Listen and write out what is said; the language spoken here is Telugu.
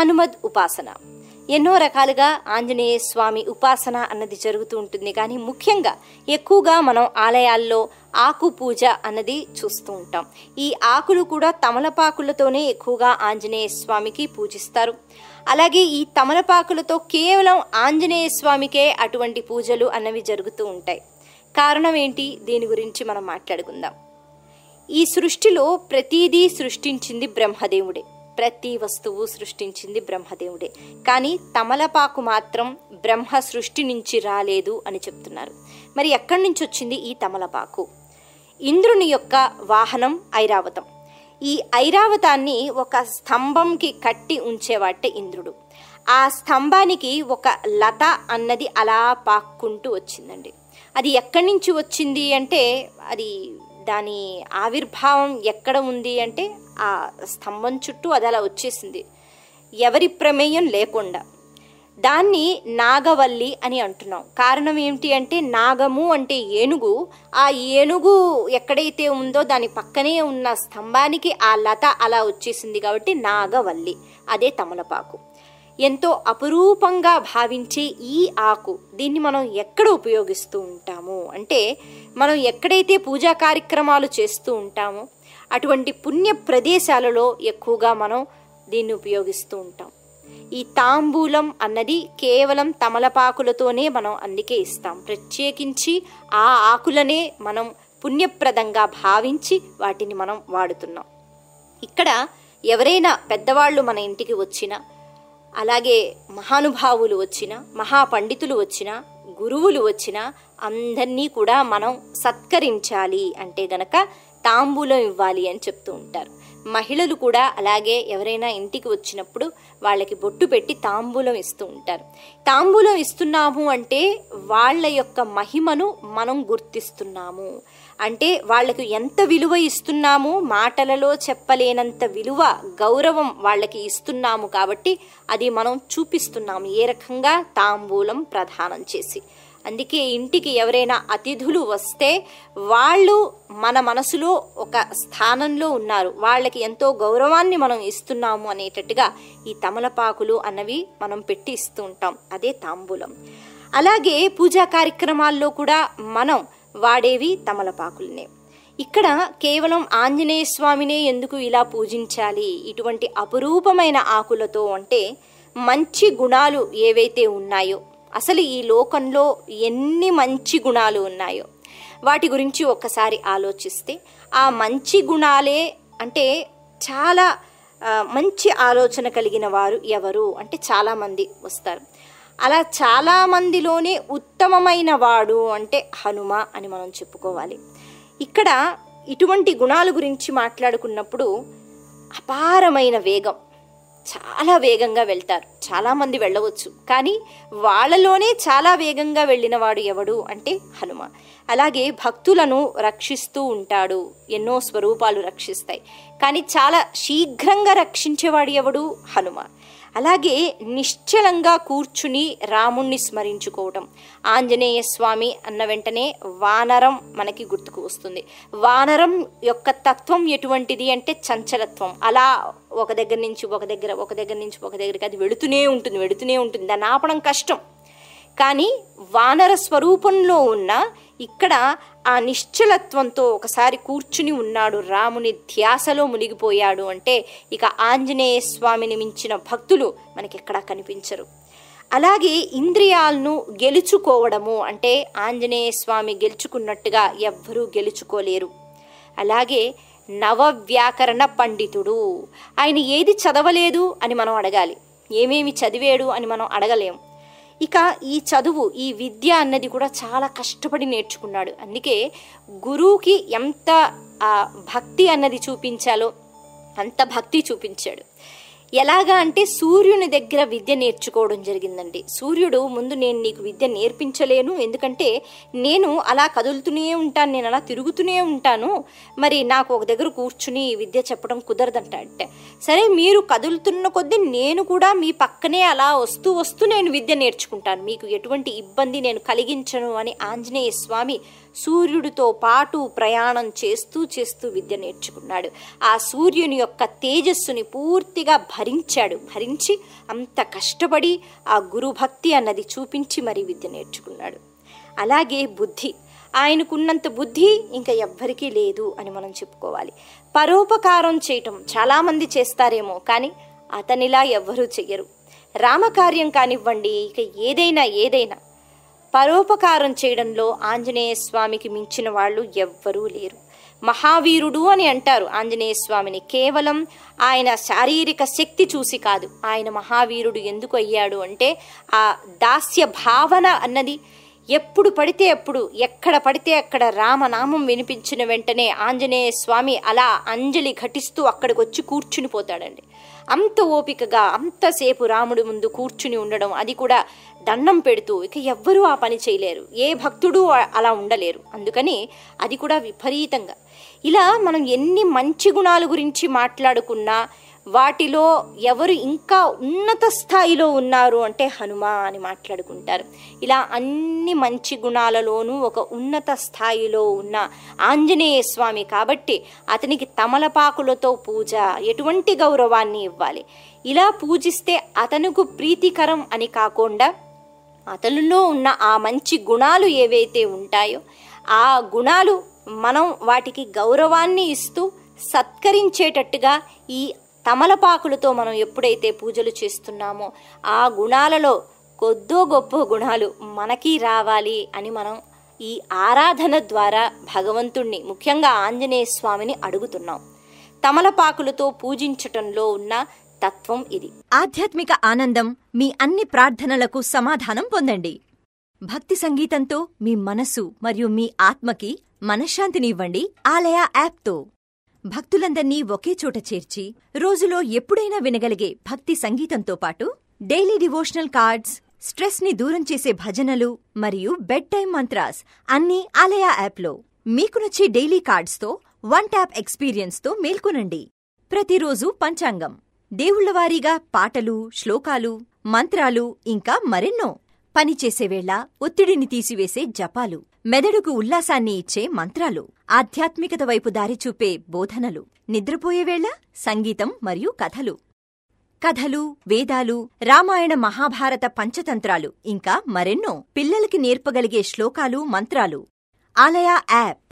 హనుమద్ ఉపాసన. ఎన్నో రకాలుగా ఆంజనేయ స్వామి ఉపాసన అన్నది జరుగుతూ ఉంటుంది. కానీ ముఖ్యంగా ఎక్కువగా మనం ఆలయాల్లో ఆకు పూజ అన్నది చూస్తూ ఉంటాం. ఈ ఆకులు కూడా తమలపాకులతోనే ఎక్కువగా ఆంజనేయ స్వామికి పూజిస్తారు. అలాగే ఈ తమలపాకులతో కేవలం ఆంజనేయ స్వామికే అటువంటి పూజలు అన్నవి జరుగుతూ ఉంటాయి. కారణం ఏంటి? దీని గురించి మనం మాట్లాడుకుందాం. ఈ సృష్టిలో ప్రతిదీ సృష్టించింది బ్రహ్మదేవుడే. ప్రతి వస్తువు సృష్టించింది బ్రహ్మదేవుడే. కానీ తమలపాకు మాత్రం బ్రహ్మ సృష్టి నుంచి రాలేదు అని చెప్తున్నారు. మరి ఎక్కడి నుంచి వచ్చింది ఈ తమలపాకు? ఇంద్రుని యొక్క వాహనం ఐరావతం. ఈ ఐరావతాన్ని ఒక స్తంభంకి కట్టి ఉంచేవాటే ఇంద్రుడు. ఆ స్తంభానికి ఒక లత అన్నది అలా పాక్కుంటూ వచ్చిందండి. అది ఎక్కడి నుంచి వచ్చింది అంటే అది దాని ఆవిర్భావం ఎక్కడ ఉంది అంటే ఆ స్తంభం చుట్టూ అది అలా వచ్చేసింది. ఎవరి ప్రమేయం లేకుండా. దాన్ని నాగవల్లి అని అంటున్నాం. కారణం ఏమిటి అంటే నాగము అంటే ఏనుగు. ఆ ఏనుగు ఎక్కడైతే ఉందో దాని పక్కనే ఉన్న స్తంభానికి ఆ లత అలా వచ్చేసింది కాబట్టి నాగవల్లి. అదే తమలపాకు. ఎంతో అపురూపంగా భావించే ఈ ఆకు దీన్ని మనం ఎక్కడ ఉపయోగిస్తూ ఉంటాము? అంటే మనం ఎక్కడైతే పూజా కార్యక్రమాలు చేస్తూ ఉంటామో అటువంటి పుణ్య ప్రదేశాలలో ఎక్కువగా మనం దీన్ని ఉపయోగిస్తూ ఉంటాం. ఈ తాంబూలం అన్నది కేవలం తమలపాకులతోనే మనం అందుకే ఇస్తాం. ప్రత్యేకించి ఆ ఆకులనే మనం పుణ్యప్రదంగా భావించి వాటిని మనం వాడుతున్నాం. ఇక్కడ ఎవరైనా పెద్దవాళ్ళు మన ఇంటికి వచ్చినా అలాగే మహానుభావులు వచ్చిన మహాపండితులు వచ్చిన గురువులు వచ్చిన అందరినీ కూడా మనం సత్కరించాలి అంటే గనక తాంబూలం ఇవ్వాలి అని చెప్తూ ఉంటారు. మహిళలు కూడా అలాగే ఎవరైనా ఇంటికి వచ్చినప్పుడు వాళ్ళకి బొట్టు పెట్టి తాంబూలం ఇస్తూ ఉంటారు. తాంబూలం ఇస్తున్నాము అంటే వాళ్ళ యొక్క మహిమను మనం గుర్తిస్తున్నాము. అంటే వాళ్ళకు ఎంత విలువ ఇస్తున్నాము మాటలలో చెప్పలేనంత విలువ గౌరవం వాళ్ళకి ఇస్తున్నాము కాబట్టి అది మనం చూపిస్తున్నాము. ఏ రకంగా తాంబూలం ప్రదానం చేసి. అందుకే ఇంటికి ఎవరైనా అతిథులు వస్తే వాళ్ళు మన మనసులో ఒక స్థానంలో ఉన్నారు. వాళ్ళకి ఎంతో గౌరవాన్ని మనం ఇస్తున్నాము అనేటట్టుగా ఈ తమలపాకులు అన్నవి మనం పెట్టి ఇస్తూ ఉంటాం. అదే తాంబూలం. అలాగే పూజా కార్యక్రమాల్లో కూడా మనం వాడేవి తమలపాకులనే. ఇక్కడ కేవలం ఆంజనేయ స్వామినే ఎందుకు ఇలా పూజించాలి? ఇటువంటి అపురూపమైన ఆకులతో అంటే మంచి గుణాలు ఏవైతే ఉన్నాయో అసలు ఈ లోకంలో ఎన్ని మంచి గుణాలు ఉన్నాయో. వాటి గురించి ఒక్కసారి ఆలోచిస్తే ఆ మంచి గుణాలే అంటే చాలా మంచి ఆలోచన కలిగిన వారు ఎవరు అంటే చాలామంది వస్తారు. అలా చాలా మందిలోనే ఉత్తమమైన వాడు అంటే హనుమ అని మనం చెప్పుకోవాలి. ఇక్కడ ఇటువంటి గుణాల గురించి మాట్లాడుకున్నప్పుడు అపారమైన వేగం. చాలా వేగంగా వెళ్తారు. చాలామంది వెళ్ళవచ్చు. కానీ వాళ్ళలోనే చాలా వేగంగా వెళ్ళినవాడు ఎవడు అంటే హనుమ అలాగే భక్తులను రక్షిస్తూ ఉంటాడు. ఎన్నో స్వరూపాలు రక్షిస్తాయి. కానీ చాలా శీఘ్రంగా రక్షించేవాడు ఎవడు? హనుమ అలాగే నిశ్చలంగా కూర్చుని రాముణ్ణి స్మరించుకోవటం. ఆంజనేయ స్వామి అన్న వెంటనే వానరం మనకి గుర్తుకు వస్తుంది. వానరం యొక్క తత్వం ఎటువంటిది అంటే చంచలత్వం. అలా ఒక దగ్గర నుంచి ఒక దగ్గర ఒక దగ్గర నుంచి ఒక దగ్గరికి అది వెళుతూనే ఉంటుంది వెళుతూనే ఉంటుంది. దాన్ని ఆపడం కష్టం. కానీ వానర స్వరూపంలో ఉన్న ఇక్కడ ఆ నిశ్చలత్వంతో ఒకసారి కూర్చుని ఉన్నాడు రాముని ధ్యాసలో మునిగిపోయాడు అంటే ఇక ఆంజనేయ స్వామిని మించిన భక్తులు మనకెక్కడా కనిపించరు. అలాగే ఇంద్రియాలను గెలుచుకోవడము అంటే ఆంజనేయ స్వామి గెలుచుకున్నట్టుగా ఎవ్వరూ గెలుచుకోలేరు. అలాగే నవ వ్యాకరణ పండితుడు ఆయన ఏది చదవలేదు అని మనం అడగాలి. ఏమేమి చదివాడు అని మనం అడగలేం. ఇక ఈ చదువు ఈ విద్య అన్నది కూడా చాలా కష్టపడి నేర్చుకున్నాడు. అందుకే గురువుకి ఎంత భక్తి అన్నది చూపించాలో అంత భక్తి చూపించాడు. ఎలాగా అంటే సూర్యుని దగ్గర విద్య నేర్చుకోవడం జరిగిందండి. సూర్యుడు ముందు నేను నీకు విద్య నేర్పించలేను ఎందుకంటే నేను అలా కదులుతూనే ఉంటాను నేను అలా తిరుగుతూనే ఉంటాను. మరి నాకు ఒక దగ్గర కూర్చుని విద్య చెప్పడం కుదరదంట అంటే సరే మీరు కదులుతున్న కొద్దీ నేను కూడా మీ పక్కనే అలా వస్తూ వస్తూ నేను విద్య నేర్చుకుంటాను. మీకు ఎటువంటి ఇబ్బంది నేను కలిగించను అని ఆంజనేయ స్వామి సూర్యుడితో పాటు ప్రయాణం చేస్తూ చేస్తూ విద్య నేర్చుకున్నాడు. ఆ సూర్యుని యొక్క తేజస్సుని పూర్తిగా భరించాడు. భరించి అంత కష్టపడి ఆ గురుభక్తి అన్నది చూపించి మరి విద్య నేర్చుకున్నాడు. అలాగే బుద్ధి. ఆయనకున్నంత బుద్ధి ఇంకా ఎవ్వరికీ లేదు అని మనం చెప్పుకోవాలి. పరోపకారం చేయటం చాలామంది చేస్తారేమో కానీ అతనిలా ఎవ్వరూ చెయ్యరు. రామకార్యం కానివ్వండి ఇక ఏదైనా ఏదైనా. పరోపకారం చేయడంలో ఆంజనేయ స్వామికి మించిన వాళ్ళు ఎవ్వరూ లేరు. మహావీరుడు అని అంటారు ఆంజనేయ స్వామిని. కేవలం ఆయన శారీరక శక్తి చూసి కాదు ఆయన మహావీరుడు ఎందుకు అయ్యాడు అంటే ఆ దాస్య భావన అన్నది. ఎప్పుడు పడితే అప్పుడు ఎక్కడ పడితే అక్కడ రామనామం వినిపించిన వెంటనే ఆంజనేయ స్వామి అలా అంజలి ఘటిస్తూ అక్కడికి వచ్చి కూర్చుని పోతాడండి. అంత ఓపికగా అంతసేపు రాముడి ముందు కూర్చుని ఉండడం అది కూడా దండం పెడుతూ ఇక ఎవ్వరూ ఆ పని చేయలేరు. ఏ భక్తుడు అలా ఉండలేరు. అందుకని అది కూడా విపరీతంగా. ఇలా మనం ఎన్ని మంచి గుణాల గురించి మాట్లాడుకున్నా వాటిలో ఎవరు ఇంకా ఉన్నత స్థాయిలో ఉన్నారు అంటే హనుమ అని మాట్లాడుకుంటారు. ఇలా అన్ని మంచి గుణాలలోనూ ఒక ఉన్నత స్థాయిలో ఉన్న ఆంజనేయ స్వామి కాబట్టి అతనికి తమలపాకులతో పూజ ఎటువంటి గౌరవాన్ని ఇవ్వాలి. ఇలా పూజిస్తే అతనుకు ప్రీతికరం అని కాకుండా అతనిలో ఉన్న ఆ మంచి గుణాలు ఏవైతే ఉంటాయో ఆ గుణాలు మనం వాటికి గౌరవాన్ని ఇస్తూ సత్కరించేటట్టుగా ఈ తమలపాకులతో మనం ఎప్పుడైతే పూజలు చేస్తున్నామో ఆ గుణాలలో కొద్దో గొప్ప గుణాలు మనకి రావాలి అని మనం ఈ ఆరాధన ద్వారా భగవంతుణ్ణి ముఖ్యంగా ఆంజనేయ స్వామిని అడుగుతున్నాం. తమలపాకులతో పూజించటంలో ఉన్న తత్వం ఇది. ఆధ్యాత్మిక ఆనందం మీ అన్ని ప్రార్థనలకు సమాధానం పొందండి. భక్తి సంగీతంతో మీ మనసు మరియు మీ ఆత్మకి మనశ్శాంతినివ్వండి ఆలయ యాప్తో. భక్తులందర్నీ ఒకే చోట చేర్చి రోజులో ఎప్పుడైనా వినగలిగే భక్తి సంగీతంతో పాటు డైలీ డివోషనల్ కార్డ్స్ స్ట్రెస్ని దూరం చేసే భజనలు మరియు బెడ్ టైం మంత్రాస్ అన్నీ అలయా యాప్లో. మీకు నచ్చే డైలీ కార్డ్స్తో వన్ ట్యాప్ ఎక్స్పీరియన్స్తో మేల్కొనండి. ప్రతిరోజు పంచాంగం. దేవుళ్ళవారీగా పాటలు శ్లోకాలు మంత్రాలు ఇంకా మరెన్నో. పనిచేసేవేళ ఒత్తిడిని తీసివేసే జపాలు. మెదడుకు ఉల్లాసాన్ని ఇచ్చే మంత్రాలు. ఆధ్యాత్మికత వైపు దారి చూపే బోధనలు. నిద్రపోయేవేళ సంగీతం మరియు కథలు. కథలు వేదాలు రామాయణ మహాభారత పంచతంత్రాలు ఇంకా మరెన్నో. పిల్లలకి నేర్పగలిగే శ్లోకాలు మంత్రాలు. ఆలయ యాప్.